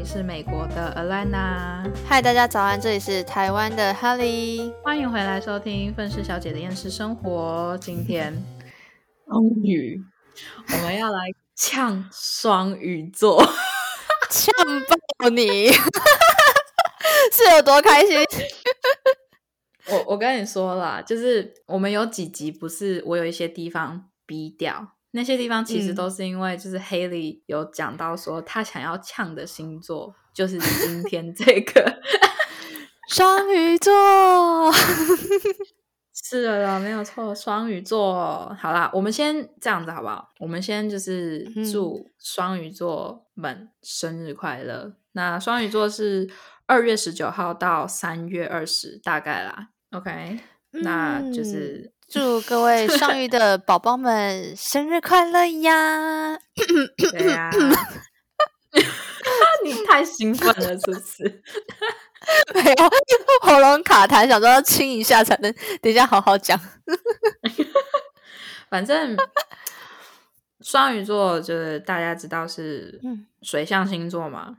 里是美国的 Alana，嗨，大家早安，这里是台湾的 Holly，欢迎回来收听愤世小姐的厌世生活。今天终于我们要来呛双鱼座，呛爆你，是有多开心？我我跟你说啦，就是我们有几集不是我有一些地方逼掉。那些地方其实都是因为，就是 Haley 有讲到说，他想要呛的星座就是今天这个 双鱼座。是的，没有错，双鱼座。好啦，我们先这样子好不好？我们先就是祝双鱼座们生日快乐。那双鱼座是二月十九号到三月二十，大概啦。OK，那就是。祝各位 双鱼的宝宝们生日快乐呀！对呀，你太兴奋了，是不是？没有，喉咙卡痰，想说要清一下才能等一下好好讲。反正双鱼座就是大家知道是水象星座嘛。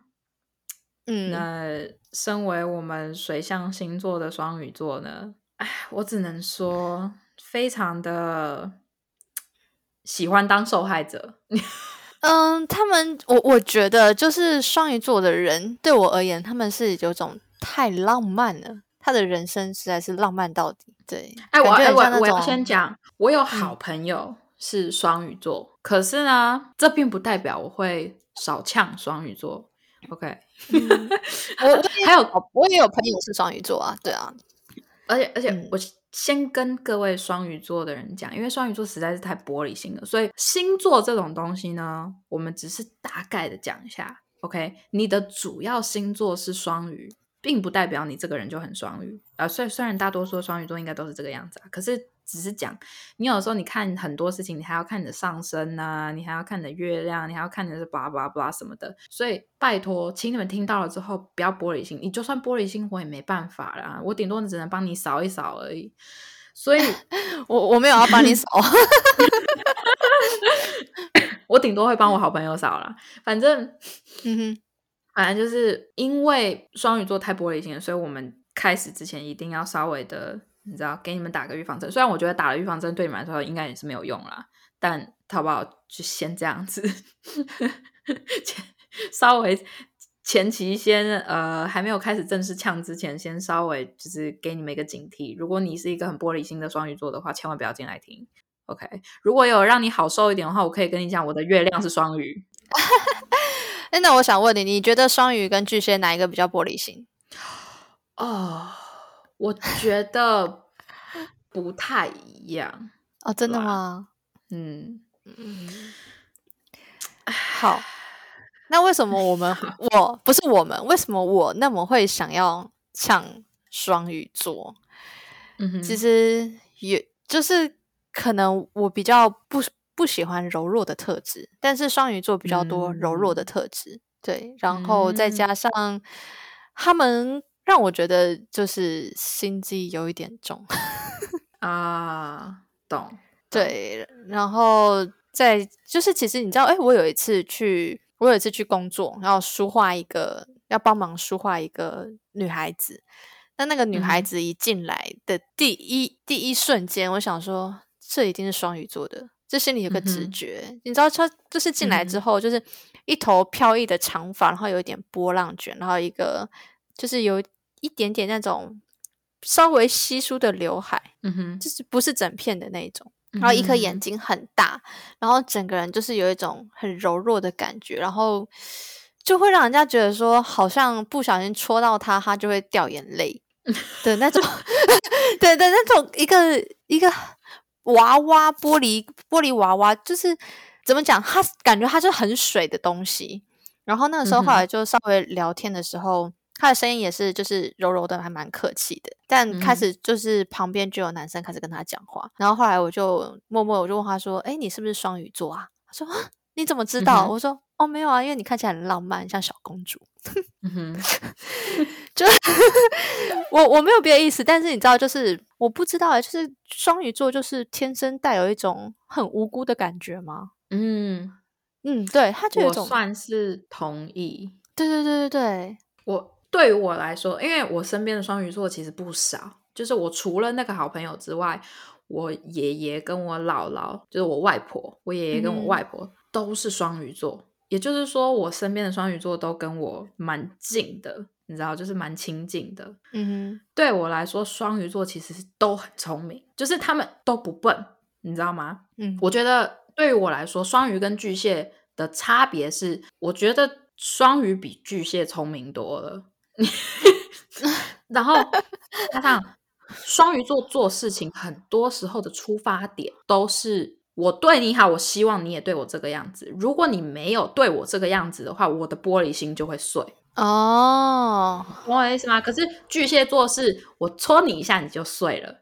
嗯，那身为我们水象星座的双鱼座呢，哎，我只能说。非常的喜欢当受害者。嗯，他们，我我觉得就是双鱼座的人，对我而言，他们是有种太浪漫了。他的人生实在是浪漫到底。对，哎，我我我要先讲，我有好朋友是双鱼座，可是呢，这并不代表我会少呛双鱼座。OK，我 还有我也有朋友是双鱼座啊，对啊，而且而且我。先跟各位双鱼座的人讲，因为双鱼座实在是太玻璃心了，所以星座这种东西呢，我们只是大概的讲一下。OK，你的主要星座是双鱼，并不代表你这个人就很双鱼啊。虽虽然大多数双鱼座应该都是这个样子啊，可是。只是讲，你有时候你看很多事情，你还要看你的上升呐，你还要看你的月亮，你还要看的是巴拉巴拉巴拉什么的。所以拜托，请你们听到了之后不要玻璃心。你就算玻璃心，我也没办法啦，我顶多只能帮你扫一扫而已。所以，我我没有要帮你扫，我顶多会帮我好朋友扫啦。反正，嗯哼，反正就是因为双鱼座太玻璃心了，所以我们开始之前一定要稍微的。你知道，给你们打个预防针。虽然我觉得打了预防针对你们来说应该也是没有用啦，但淘宝？就先这样子，稍微前期先呃还没有开始正式呛之前，先稍微就是给你们一个警惕。如果你是一个很玻璃心的双鱼座的话，千万不要进来听。OK，如果有让你好受一点的话，我可以跟你讲，我的月亮是双鱼。哎，那我想问你，你觉得双鱼跟巨蟹哪一个比较玻璃心？哦。我觉得不太一样哦，真的吗？嗯嗯，好，那为什么我们 我不是我们？为什么我那么会想要抢双鱼座？嗯，其实也就是可能我比较不不喜欢柔弱的特质，但是双鱼座比较多柔弱的特质，对，然后再加上他们。让我觉得就是心机有一点重 啊，懂对，然后在就是其实你知道，哎，我有一次去，我有一次去工作，然后书画一个，要帮忙书画一个女孩子。那那个女孩子一进来的第一第一瞬间，我想说，这一定是双鱼座的，这心里有个直觉。你知道，她就是进来之后，就是一头飘逸的长发，然后有一点波浪卷，然后一个。就是有一点点那种稍微稀疏的刘海，嗯哼，就是不是整片的那种，然后一颗眼睛很大，然后整个人就是有一种很柔弱的感觉，然后就会让人家觉得说，好像不小心戳到他，他就会掉眼泪 的那种，对 对，那种一个一个娃娃玻璃玻璃娃娃，就是怎么讲，他感觉他是很水的东西，然后那个时候后来就稍微聊天的时候。他的声音也是，就是柔柔的，还蛮客气的。但开始就是旁边就有男生开始跟他讲话，然后后来我就默默我就问他说：“哎，你是不是双鱼座啊？”他说：“ 你怎么知道？”我说：“哦，没有啊，因为你看起来很浪漫，像小公主。”就 我我没有别的意思，但是你知道，就是我不知道，就是双鱼座就是天生带有一种很无辜的感觉吗？嗯。嗯，对他就有种算是同意，对对对对对，我对于我来说，因为我身边的双鱼座其实不少，就是我除了那个好朋友之外，我爷爷跟我姥姥，就是我外婆，我爷爷跟我外婆都是双鱼座，也就是说，我身边的双鱼座都跟我蛮近的，你知道，就是蛮亲近的。嗯哼，对我来说，双鱼座其实是都很聪明，就是他们都不笨，你知道吗？嗯，我觉得对于我来说，双鱼跟巨蟹的差别是，我觉得双鱼比巨蟹聪明多了。然后加上双鱼座做事情，很多时候的出发点都是我对你好，我希望你也对我这个样子。如果你没有对我这个样子的话，我的玻璃心就会碎。哦，懂我意思吗？可是巨蟹座是我戳你一下你就碎了，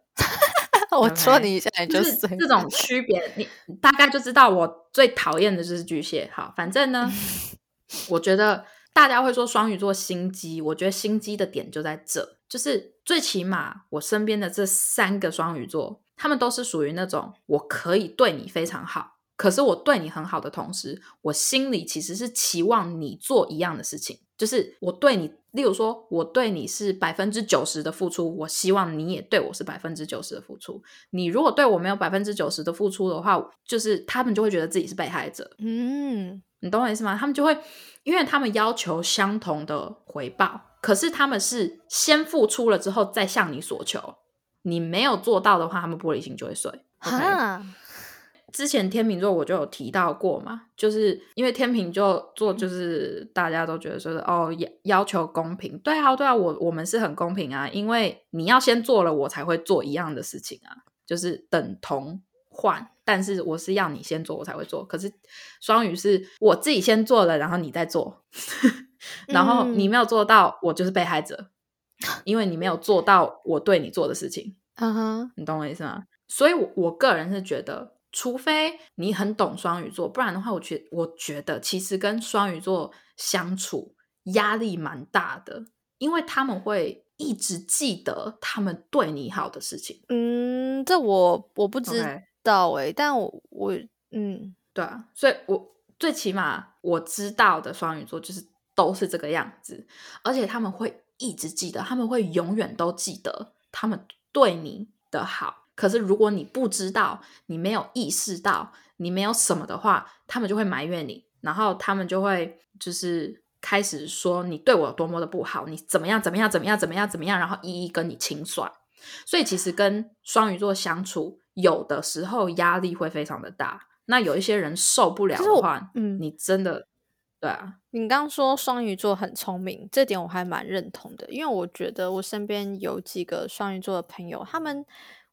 我戳你一下你就就是碎，这种区别，你你大概就知道我最讨厌的就是巨蟹。好，反正呢，我觉得大家会说双鱼座心机，我觉得心机的点就在这，就是最起码我身边的这三个双鱼座，他们都是属于那种我可以对你非常好，可是我对你很好的同时，我心里其实是期望你做一样的事情，就是我对你，例如说我对你是百分之九十的付出，我希望你也对我是百分之九十的付出。你如果对我没有百分之九十的付出的话，就是他们就会觉得自己是被害者。嗯，你懂我意思吗？他们就会，因为他们要求相同的回报，可是他们是先付出了之后再向你索求。你没有做到的话，他们玻璃心就会碎。哈，之前天秤座我就有提到过嘛，就是因为天秤座做就是大家都觉得说是哦要要求公平，对啊对啊，我我们是很公平啊，因为你要先做了，我才会做一样的事情啊，就是等同换，但是我是要你先做，我才会做。可是双鱼是我自己先做了，然后你再做，然后你没有做到，我就是被害者，因为你没有做到我对你做的事情。嗯哼，你懂我意思吗？所以我，我个人是觉得，除非你很懂双鱼座，不然的话，我觉我觉得其实跟双鱼座相处压力蛮大的，因为他们会一直记得他们对你好的事情。嗯，这我我不知道诶、但我我嗯对啊，所以我最起码我知道的双鱼座就是都是这个样子，而且他们会一直记得，他们会永远都记得他们对你的好。可是如果你不知道，你没有意识到，你没有什么的话，他们就会埋怨你，然后他们就会就是开始说你对我有多么的不好，你怎么样怎么样怎么样怎么样怎么样，然后一一跟你清算。所以其实跟双鱼座相处，有的时候压力会非常的大。那有一些人受不了的话，嗯你真的对啊，你刚刚说双鱼座很聪明，这点我还蛮认同的，因为我觉得我身边有几个双鱼座的朋友，他们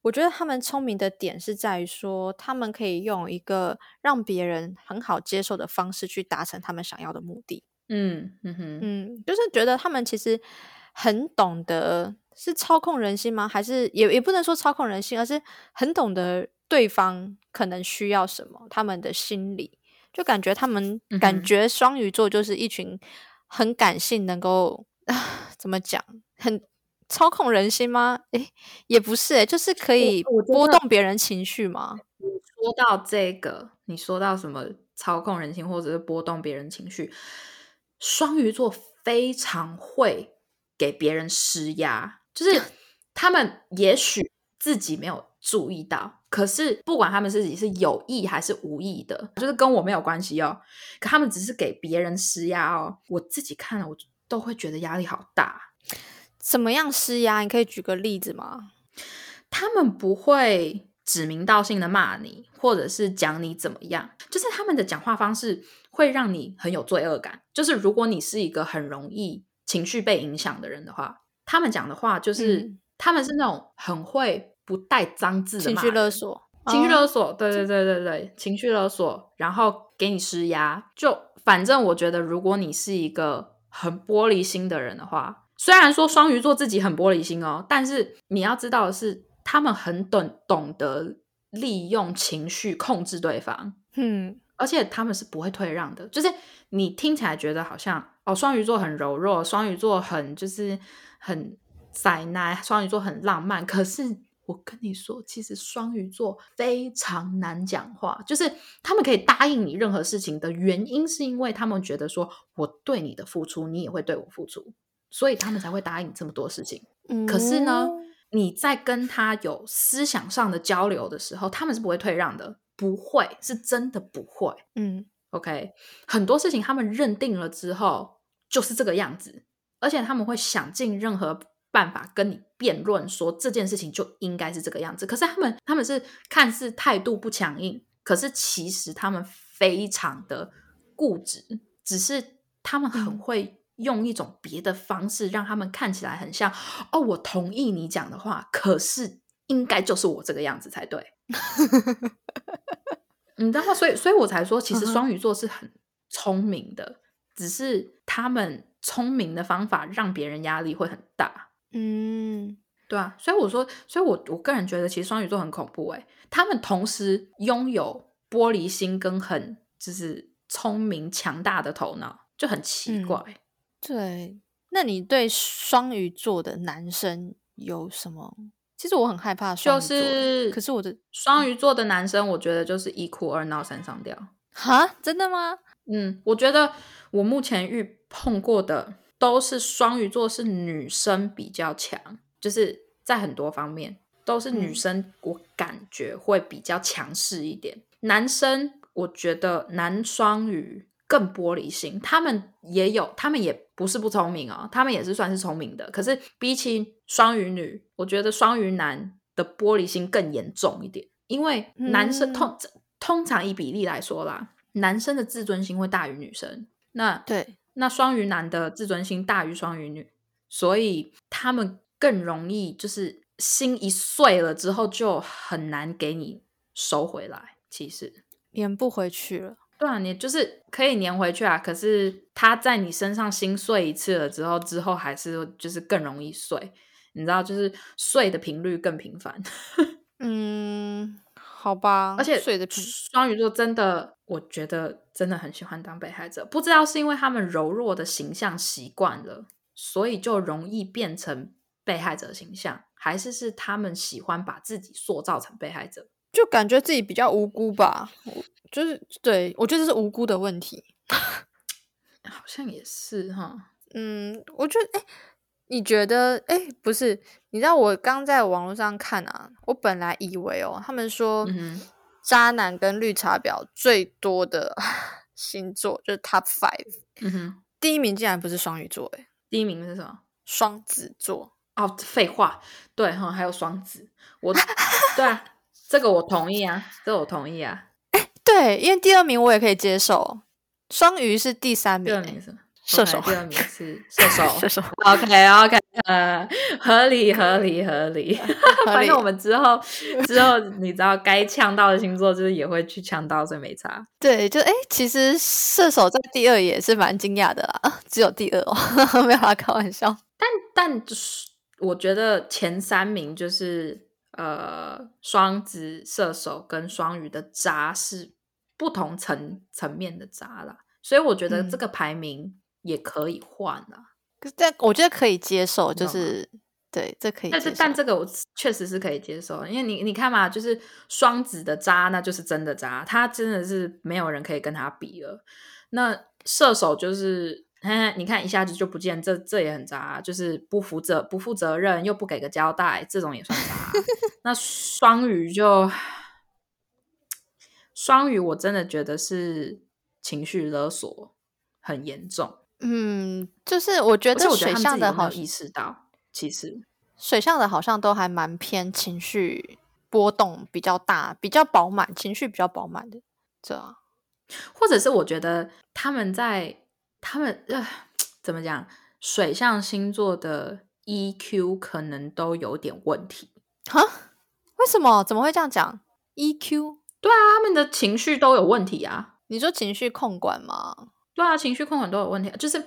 我觉得他们聪明的点是在于说，他们可以用一个让别人很好接受的方式去达成他们想要的目的。嗯嗯哼，嗯，就是觉得他们其实很懂得是操控人心吗？还是也也不能说操控人心，而是很懂得对方可能需要什么，他们的心理，就感觉他们、嗯感觉双鱼座就是一群很感性，能够啊 怎么讲，很操控人心吗？诶，也不是、诶，就是可以波动别人情绪吗？说到这个，你说到什么操控人心或者是波动别人情绪，双鱼座非常会给别人施压，就是 他们也许自己没有注意到，可是不管他们自己是有意还是无意的，就是跟我没有关系哦。可他们只是给别人施压哦，我自己看了我都会觉得压力好大。怎么样施压？你可以举个例子吗？他们不会指名道姓的骂你，或者是讲你怎么样，就是他们的讲话方式会让你很有罪恶感。就是如果你是一个很容易情绪被影响的人的话，他们讲的话就是、嗯他们是那种很会不带脏字的情绪勒索，情绪哦勒索，对对对对对，情绪勒索，然后给你施压。就反正我觉得，如果你是一个很玻璃心的人的话，虽然说双鱼座自己很玻璃心哦，但是你要知道的是，他们很懂懂得利用情绪控制对方，嗯。而且他们是不会退让的。就是你听起来觉得好像哦，双鱼座很柔弱，双鱼座很就是很塞奶，双鱼座很浪漫，可是我跟你说，其实双鱼座非常难讲话，就是他们可以答应你任何事情的原因，是因为他们觉得说我对你的付出，你也会对我付出，所以他们才会答应这么多事情。可是呢，你在跟他有思想上的交流的时候，他们是不会退让的，不会，是真的不会。嗯，OK，很多事情他们认定了之后就是这个样子，而且他们会想尽任何。办法跟你辩论说这件事情就应该是这个样子，可是他们他们是看似态度不强硬，可是其实他们非常的固执，只是他们很会用一种别的方式让他们看起来很像哦，我同意你讲的话，可是应该就是我这个样子才对。你知道吗？所以所以我才说，其实双鱼座是很聪明的，只是他们聪明的方法让别人压力会很大。嗯，对啊，所以我说，所以我我个人觉得，其实双鱼座很恐怖哎，他们同时拥有玻璃心跟很就是聪明强大的头脑，就很奇怪。对，那你对双鱼座的男生有什么？其实我很害怕，就是可是我的双鱼座的男生，我觉得就是一哭二闹三上吊。哈，真的吗？嗯，我觉得我目前遇碰过的。都是双鱼座，是女生比较强，就是在很多方面都是女生，我感觉会比较强势一点。男生，我觉得男双鱼更玻璃心，他们也有，他们也不是不聪明哦，他们也是算是聪明的。可是比起双鱼女，我觉得双鱼男的玻璃心更严重一点，因为男生通通常以比例来说啦，男生的自尊心会大于女生。那对。那双鱼男的自尊心大于双鱼女，所以他们更容易就是心一碎了之后就很难给你收回来。其实粘不回去了，对啊，你就是可以粘回去啊。可是他在你身上心碎一次了之后，之后还是就是更容易碎。你知道，就是碎的频率更频繁。嗯。好吧，而且双鱼座真的，我觉得真的很喜欢当被害者。不知道是因为他们柔弱的形象习惯了，所以就容易变成被害者形象，还是是他们喜欢把自己塑造成被害者，就感觉自己比较无辜吧？就是对我觉得是无辜的问题，好像也是哈。嗯，我觉得哎。你觉得？哎，不是，你知道我刚在网络上看啊，我本来以为哦，他们说渣男跟绿茶婊最多的 星座就是 Top Five，嗯哼，第一名竟然不是双鱼座，哎，第一名是什么？双子座。哦，废话，对哈，还有双子，我 对啊，这个我同意啊，这个我同意啊，哎，对，因为第二名我也可以接受，双鱼是第三名，第二名是。射手第二名是射手，射手。OK OK，呃，合理合理合理。反正我们之后之后，你知道该呛到的星座，就是也会去呛到，所以没差。对，就哎，其实射手在第二也是蛮惊讶的啦，只有第二哦，没有啦，开玩笑。但但就是我觉得前三名就是呃双子、射手跟双鱼的渣是不同层层面的渣啦，所以我觉得这个排名。也可以换啊，但我觉得可以接受，就是对，这可以。但是，但这个我确实是可以接受，因为你你看嘛，就是双子的渣，那就是真的渣，他真的是没有人可以跟他比了。那射手就是，你看一下子就不见，这这也很渣，就是不负责不负责任又不给个交代，这种也算渣。那双鱼就，双鱼我真的觉得是情绪勒索很严重。嗯，就是我觉得水象的好意识到，其实水象的好像都还蛮偏情绪波动比较大、比较饱满、情绪比较饱满的，这样。或者是我觉得他们在他们呃怎么讲，水象星座的 EQ 可能都有点问题哈？为什么？怎么会这样讲？EQ？对啊，他们的情绪都有问题啊。你说情绪控管吗？对啊，情绪控管都有问题。就是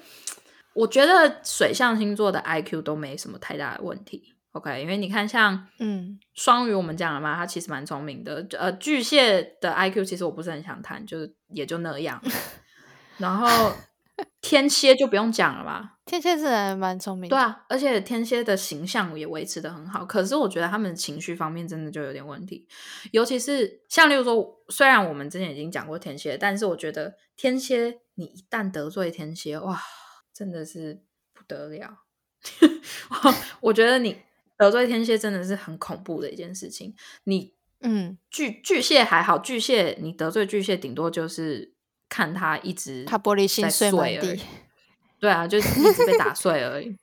我觉得水象星座的 IQ 都没什么太大的问题。OK，因为你看，像嗯双鱼，我们讲了嘛，他其实蛮聪明的。呃，巨蟹的 IQ 其实我不是很想谈，就是也就那样。然后天蝎就不用讲了吧？天蝎是还蛮聪明的，对啊，而且天蝎的形象也维持的很好。可是我觉得他们情绪方面真的就有点问题，尤其是像例如说，虽然我们之前已经讲过天蝎，但是我觉得天蝎你一旦得罪天蝎，哇，真的是不得了。我觉得你得罪天蝎真的是很恐怖的一件事情。你嗯，巨巨蟹还好，巨蟹你得罪巨蟹，顶多就是看他一直他玻璃心在碎而已地。对啊，就是一直被打碎而已。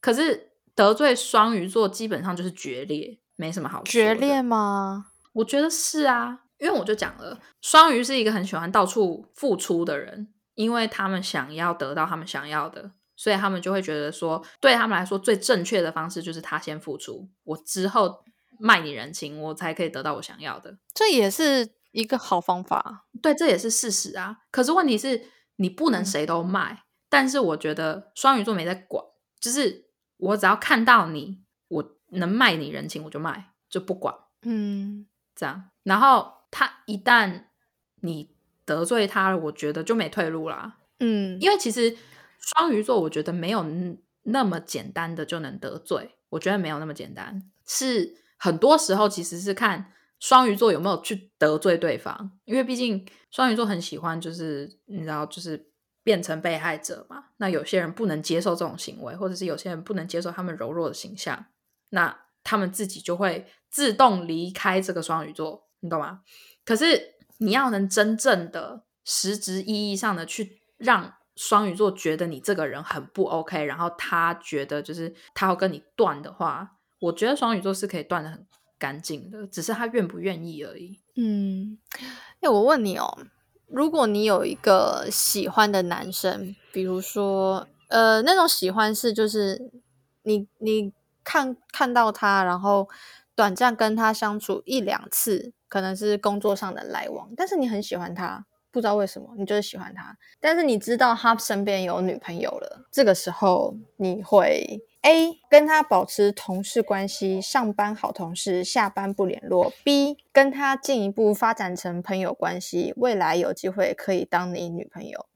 可是得罪双鱼座基本上就是决裂，没什么好决裂吗？我觉得是啊，因为我就讲了，双鱼是一个很喜欢到处付出的人，因为他们想要得到他们想要的，所以他们就会觉得说，对他们来说最正确的方式就是他先付出，我之后卖你人情，我才可以得到我想要的。这也是一个好方法。对，这也是事实啊。可是问题是，你不能嗯谁都卖。但是我觉得双鱼座没在管，就是我只要看到你，我能卖你人情，我就卖，就不管嗯这样。然后他一旦你得罪他了，我觉得就没退路啦。嗯，因为其实双鱼座，我觉得没有那么简单的就能得罪，我觉得没有那么简单，是很多时候其实是看双鱼座有没有去得罪对方，因为毕竟双鱼座很喜欢，就是你知道，就是变成被害者嘛。那有些人不能接受这种行为，或者是有些人不能接受他们柔弱的形象，那他们自己就会自动离开这个双鱼座，你懂吗？可是你要能真正的实质意义上的去让双鱼座觉得你这个人很不 OK，然后他觉得就是他要跟你断的话，我觉得双鱼座是可以断的很干净的，只是他愿不愿意而已。嗯，哎、我问你哦，如果你有一个喜欢的男生，比如说，呃，那种喜欢是就是你你看看到他，然后短暂跟他相处一两次，可能是工作上的来往，但是你很喜欢他，不知道为什么，你就是喜欢他，但是你知道他身边有女朋友了，这个时候你会 A 跟他保持同事关系，上班好同事，下班不联络；B 跟他进一步发展成朋友关系，未来有机会可以当你女朋友。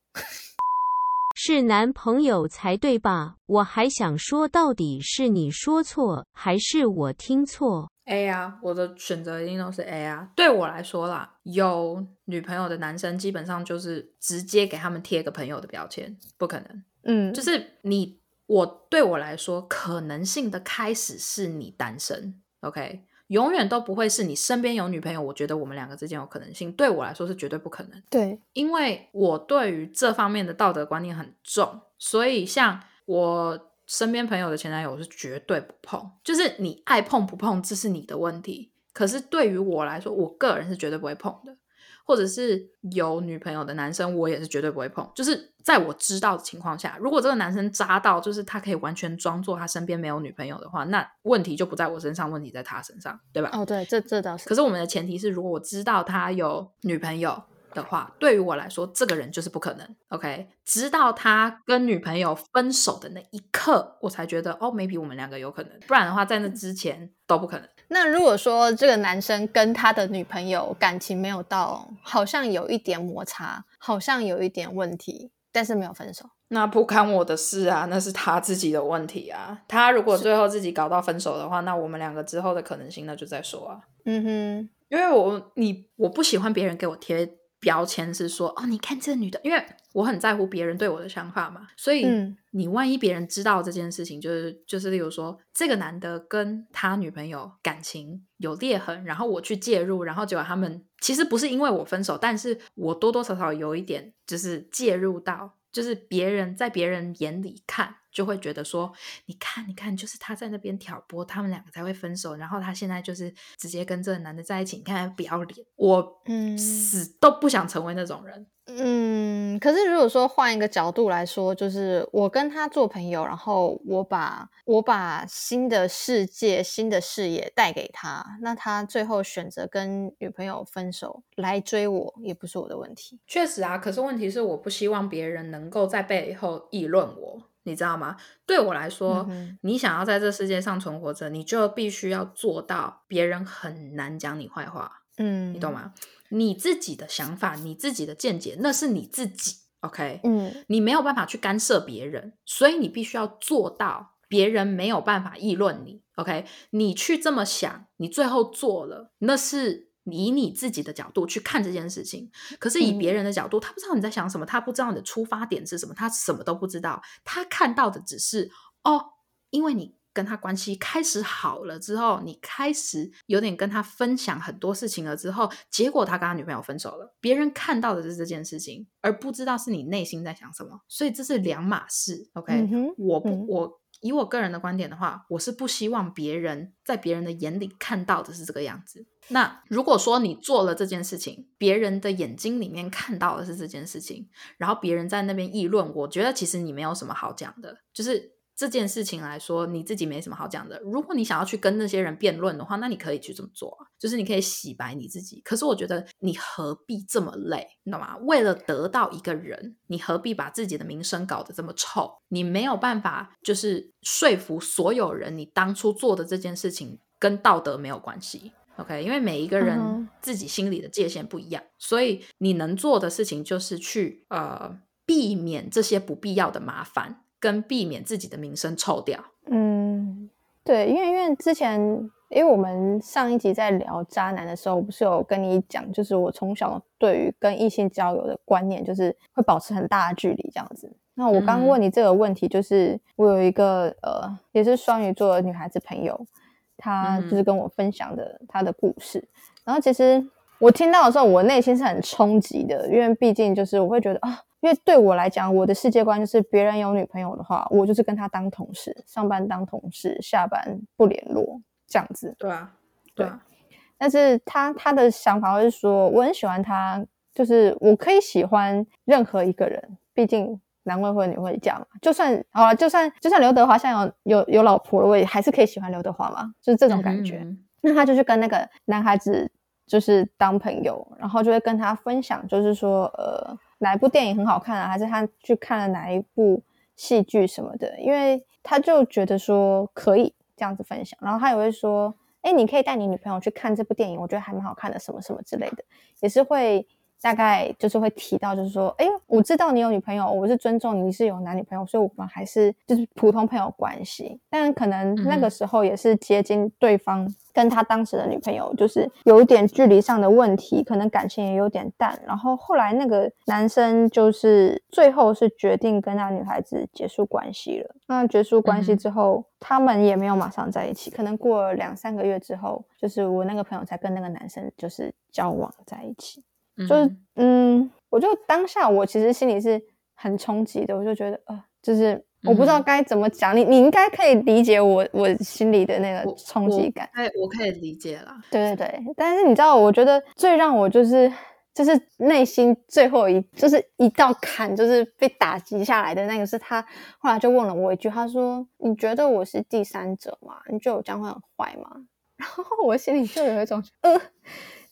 是男朋友才对吧？我还想说，到底是你说错，还是我听错？A 啊，我的选择一定都是 A 啊。对我来说啦，有女朋友的男生基本上就是直接给他们贴个朋友的标签，不可能。嗯，就是你，我对我来说，可能性的开始是你单身，OK，永远都不会是你身边有女朋友。我觉得我们两个之间有可能性，对我来说是绝对不可能，对，因为我对于这方面的道德观念很重，所以像我身边朋友的前男友，我是绝对不碰。就是你爱碰不碰，这是你的问题。可是对于我来说，我个人是绝对不会碰的。或者是有女朋友的男生，我也是绝对不会碰。就是在我知道的情况下，如果这个男生渣到就是他可以完全装作他身边没有女朋友的话，那问题就不在我身上，问题在他身上，对吧？哦，对，这这倒是。可是我们的前提是，如果我知道他有女朋友的话，对于我来说，这个人就是不可能。OK，直到他跟女朋友分手的那一刻，我才觉得哦，maybe 我们两个有可能。不然的话，在那之前都不可能。那如果说这个男生跟他的女朋友感情没有到，好像有一点摩擦，好像有一点问题，但是没有分手，那不干我的事啊，那是他自己的问题啊。他如果最后自己搞到分手的话，那我们两个之后的可能性那就再说啊。嗯哼，因为我你我不喜欢别人给我贴标签，是说哦，你看这女的，因为我很在乎别人对我的想法嘛，所以嗯你万一别人知道这件事情，就是就是例如说这个男的跟他女朋友感情有裂痕，然后我去介入，然后结果他们其实不是因为我分手，但是我多多少少有一点就是介入到，就是别人在别人眼里看。就会觉得说，你看，你看，就是他在那边挑拨，他们两个才会分手，然后他现在就是直接跟这个男的在一起，你看他不要脸，我嗯死都不想成为那种人。嗯，可是如果说换一个角度来说，就是我跟他做朋友，然后我把我把新的世界、新的视野带给他，那他最后选择跟女朋友分手来追我，也不是我的问题。确实啊，可是问题是，我不希望别人能够在背后议论我，你知道吗？对我来说，嗯你想要在这世界上存活着，你就必须要做到别人很难讲你坏话，嗯，你懂？吗？你自己的想法，你自己的见解，那是你自己。OK，嗯你没有办法去干涉别人，所以你必须要做到别人没有办法议论你。OK，你去这么想，你最后做了，那是以你自己的角度去看这件事情。可是以别人的角度，他不知道你在想什么，他不知道你的出发点是什么，他什么都不知道，他看到的只是哦，因为你。跟他关系开始好了之后，你开始有点跟他分享很多事情了之后，结果他跟他女朋友分手了。别人看到的是这件事情，而不知道是你内心在想什么，所以这是两码事。OK，、嗯我不、嗯我以我个人的观点的话，我是不希望别人在别人的眼里看到的是这个样子。那如果说你做了这件事情，别人的眼睛里面看到的是这件事情，然后别人在那边议论，我觉得其实你没有什么好讲的，就是。这件事情来说，你自己没什么好讲的。如果你想要去跟那些人辩论的话，那你可以去这么做啊，就是你可以洗白你自己。可是我觉得你何必这么累，你懂吗？为了得到一个人，你何必把自己的名声搞得这么臭？你没有办法，就是说服所有人，你当初做的这件事情跟道德没有关系。OK，因为每一个嗯人自己心里的界限不一样，所以你能做的事情就是去呃避免这些不必要的麻烦。跟避免自己的名声臭掉。嗯，对，因为因为之前，因为我们上一集在聊渣男的时候，我不是有跟你讲，就是我从小对于跟异性交友的观念，就是会保持很大的距离这样子。那我刚嗯问你这个问题，就是我有一个呃，也是双鱼座的女孩子朋友，她嗯就是跟我分享的她的故事。然后其实我听到的时候，我内心是很冲击的，因为毕竟就是我会觉得啊。因为对我来讲，我的世界观就是别人有女朋友的话，我就是跟他当同事，上班当同事，下班不联络这样子。对啊，对啊，但是他他的想法会是说，我很喜欢他，就是我可以喜欢任何一个人，毕竟男未婚女未嫁嘛。就算好了，就算就算刘德华现在有有有老婆了，我也还是可以喜欢刘德华嘛，就是这种感觉。嗯那他就去跟那个男孩子就是当朋友，然后就会跟他分享，就是说呃哪一部电影很好看啊，还是他去看了哪一部戏剧什么的，因为他就觉得说可以这样子分享，然后他也会说，哎，你可以带你女朋友去看这部电影，我觉得还蛮好看的，什么什么之类的，也是会。大概就是会提到，就是说，哎，我知道你有女朋友，我是尊重你是有男女朋友，所以我们还是就是普通朋友关系。但可能那个时候也是接近对方跟他当时的女朋友，就是有一点距离上的问题，可能感情也有点淡。然后后来那个男生就是最后是决定跟那女孩子结束关系了。那结束关系之后，他们也没有马上在一起，可能过了两三个月之后，就是我那个朋友才跟那个男生就是交往在一起。就是嗯，我就当下我其实心里是很冲击的，我就觉得呃，就是我不知道该怎么讲，你你应该可以理解我我心里的那个冲击感。哎，我可以理解啦。对对对，但是你知道，我觉得最让我就是就是内心最后一就是一道坎，就是被打击下来的那个，是他后来就问了我一句，他说：“你觉得我是第三者吗？你觉得我这样会很坏吗？” 然后我心里就有一种呃。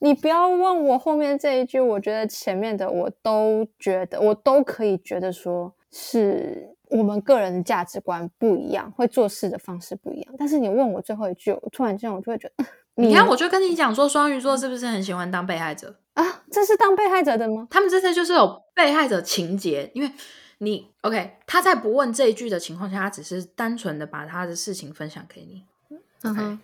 你不要问我后面这一句，我觉得前面的我都觉得，我都可以觉得说是我们个人的价值观不一样，会做事的方式不一样。但是你问我最后一句，我突然间我就会觉得，你看，我就跟你讲说，双鱼座是不是很喜欢当被害者啊？这是当被害者的吗？他们这次就是有被害者情节，因为你 OK，他在不问这一句的情况下，他只是单纯的把他的事情分享给你。嗯哼，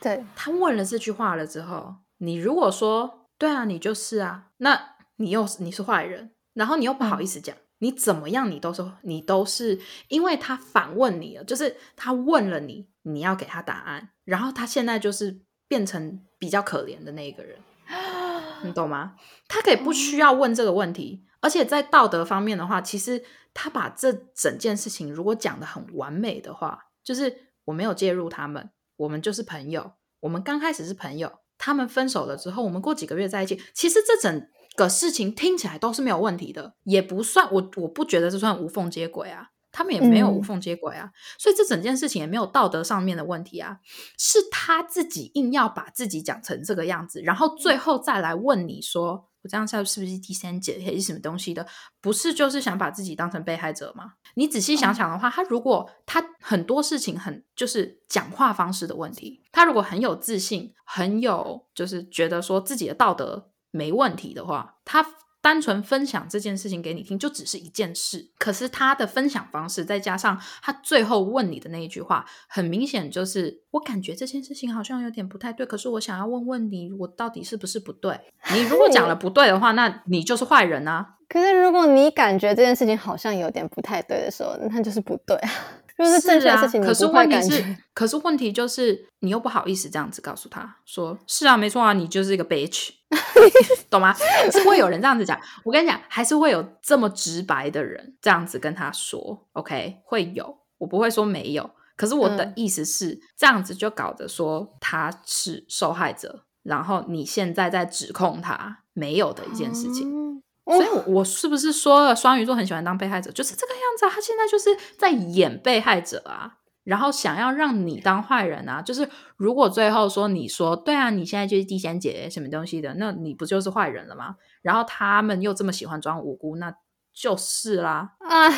对他问了这句话了之后。你如果说对啊，你就是啊，那你又你是坏人，然后你又不好意思讲，嗯、你怎么样，你都是你都是，因为他反问你了，就是他问了你，你要给他答案，然后他现在就是变成比较可怜的那一个人，你懂吗？他可以不需要问这个问题，而且在道德方面的话，其实他把这整件事情如果讲的很完美的话，就是我没有介入他们，我们就是朋友，我们刚开始是朋友。他们分手了之后，我们过几个月在一起，其实这整个事情听起来都是没有问题的，也不算我我不觉得这算无缝接轨啊，他们也没有无缝接轨啊，嗯、所以这整件事情也没有道德上面的问题啊，是他自己硬要把自己讲成这个样子，然后最后再来问你说我这样下是不是第三者还是什么东西的？不是就是想把自己当成被害者吗？你仔细想想的话，他如果他很多事情很就是讲话方式的问题，他如果很有自信，很有就是觉得说自己的道德没问题的话，他单纯分享这件事情给你听，就只是一件事。可是他的分享方式，再加上他最后问你的那一句话，很明显就是我感觉这件事情好像有点不太对。可是我想要问问你，我到底是不是不对？你如果讲了不对的话，那你就是坏人啊。可是如果你感觉这件事情好像有点不太对的时候，那就是不对啊。就是正确的事情，可是你不会问题是。，可是问题就是你又不好意思这样子告诉他说，是啊，没错啊，你就是一个 bitch，懂吗？是会有人这样子讲。我跟你讲，还是会有这么直白的人这样子跟他说，OK，会有，我不会说没有。可是我的嗯意思是，这样子就搞得说他是受害者，然后你现在在指控他没有的一件事情。哦所以我，我是不是说了双鱼座很喜欢当被害者，就是这个样子啊？他现在就是在演被害者啊，然后想要让你当坏人啊。就是如果最后说你说对啊，你现在就是地仙姐什么东西的，那你不就是坏人了吗？然后他们又这么喜欢装无辜，那就是啦。啊！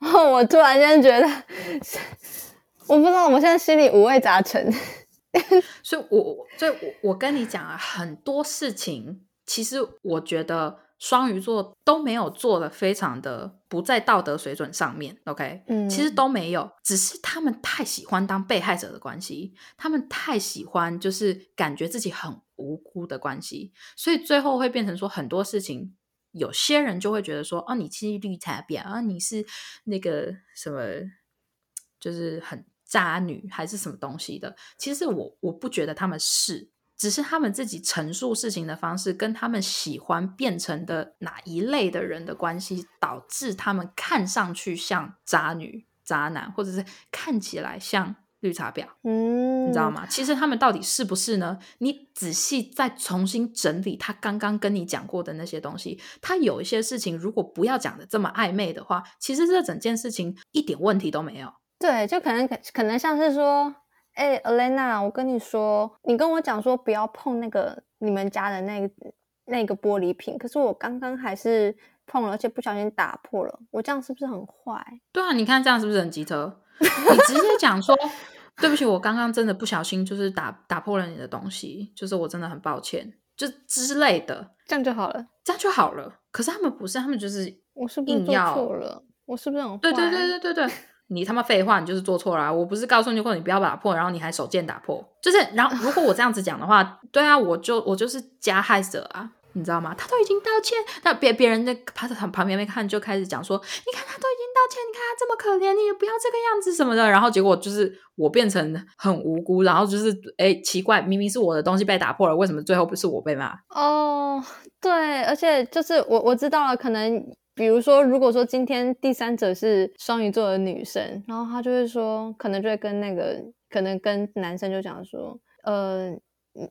我突然间觉得，我不知道，我现在心里五味杂陈。所以我，我所以我我跟你讲啊，很多事情其实我觉得双鱼座都没有做的非常的不在道德水准上面，OK，嗯其实都没有，只是他们太喜欢当被害者的关系，他们太喜欢就是感觉自己很无辜的关系，所以最后会变成说很多事情。有些人就会觉得说，哦，你是绿茶婊啊，你是那个什么，就是很渣女还是什么东西的。其实我我不觉得他们是，只是他们自己陈述事情的方式跟他们喜欢变成的哪一类的人的关系，导致他们看上去像渣女、渣男，或者是看起来像绿茶婊。嗯，你知道？吗？其实他们到底是不是呢？你仔细再重新整理他刚刚跟你讲过的那些东西，他有一些事情如果不要讲的这么暧昧的话，其实这整件事情一点问题都没有。对，就可能可能像是说，哎、，Elena，我跟你说，你跟我讲说不要碰那个你们家的那个那个玻璃瓶，可是我刚刚还是碰了，而且不小心打破了，我这样是不是很坏？对啊，你看这样是不是很机车？你直接讲说，对不起，我刚刚真的不小心就是打打破了你的东西，就是我真的很抱歉，就之类的，这样就好了。这样就好了。可是他们不是，他们就是我是不是做错了？我是不是很坏？对对对对对对，你他妈废话，你就是做错了、啊。我不是告诉你过你不要打破，然后你还手贱打破，就是然后如果我这样子讲的话，对啊，我就我就是加害者啊，你知道吗？他都已经道歉，那别别人在他在旁边没看就开始讲说，你看他都已经道歉，你看他这么可怜，你也不要这个样子什么的，然后结果就是我变成很无辜，然后就是哎奇怪，明明是我的东西被打破了，为什么最后不是我被骂？哦，对，而且就是我我知道了，可能比如说，如果说今天第三者是双鱼座的女生，然后她就会说，可能就会跟那个，可能跟男生就讲说，呃，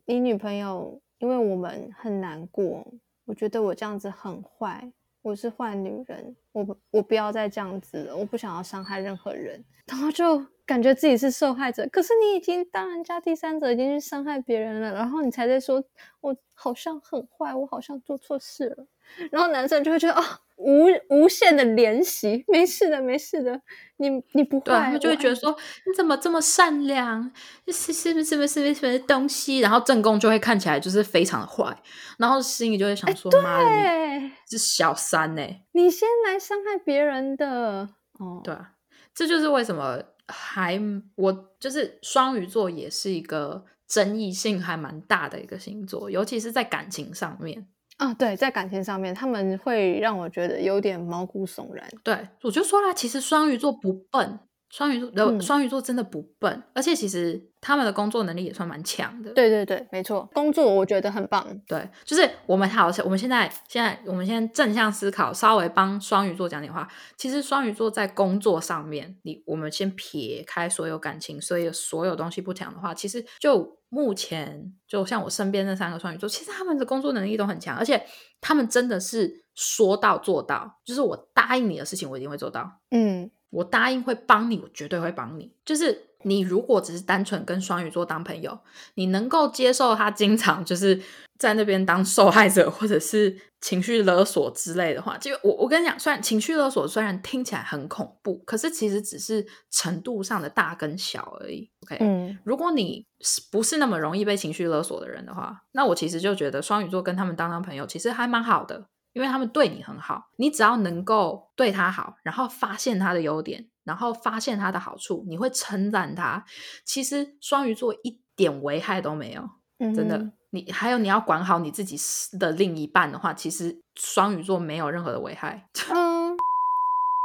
你女朋友因为我们很难过，我觉得我这样子很坏，我是坏女人，我我不要再这样子了，我不想要伤害任何人，然后就感觉自己是受害者，可是你已经当人家第三者，已经去伤害别人了，然后你才在说我好像很坏，我好像做错事了，然后男生就会觉得哦、无无限的怜惜，没事的，没事的，你你不对啊，他，们就会觉得说你怎么这么善良，是是不是是不是是不是东西？然后正宫就会看起来就是非常的坏，然后心里就会想说妈的，你，是小三呢、你先来伤害别人的，哦，对啊，这就是为什么还我就是双鱼座也是一个争议性还蛮大的一个星座，尤其是在感情上面。啊，对，在感情上面，他们会让我觉得有点毛骨悚然。对，我就说啦，其实双鱼座不笨，双鱼座的，嗯双鱼座真的不笨，而且其实他们的工作能力也算蛮强的。对对对，没错，工作我觉得很棒。对，就是我们好，我们现在现在我们先正向思考，稍微帮双鱼座讲点话。其实双鱼座在工作上面，你我们先撇开所有感情，所以所有东西不讲的话，其实就目前就像我身边那三个双鱼座，其实他们的工作能力都很强，而且他们真的是说到做到，就是我答应你的事情，我一定会做到。嗯，我答应会帮你，我绝对会帮你。就是你如果只是单纯跟双鱼座当朋友，你能够接受他经常就是在那边当受害者，或者是情绪勒索之类的话，就我我跟你讲，虽然情绪勒索虽然听起来很恐怖，可是其实只是程度上的大跟小而已。OK，、嗯，如果你是不是那么容易被情绪勒索的人的话，那我其实就觉得双鱼座跟他们当当朋友其实还蛮好的。因为他们对你很好。你只要能够对他好，然后发现他的优点，然后发现他的好处，你会称赞他。其实双鱼座一点危害都没有，真的。你还有你要管好你自己的另一半的话，其实双鱼座没有任何的危害。嗯，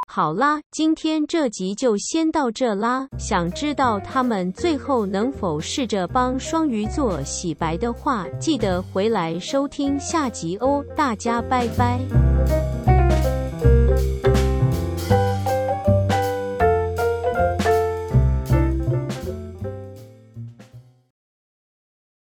好啦，今天这集就先到这啦。想知道他们最后能否试着帮双鱼座洗白的话，记得回来收听下集哦。大家拜拜。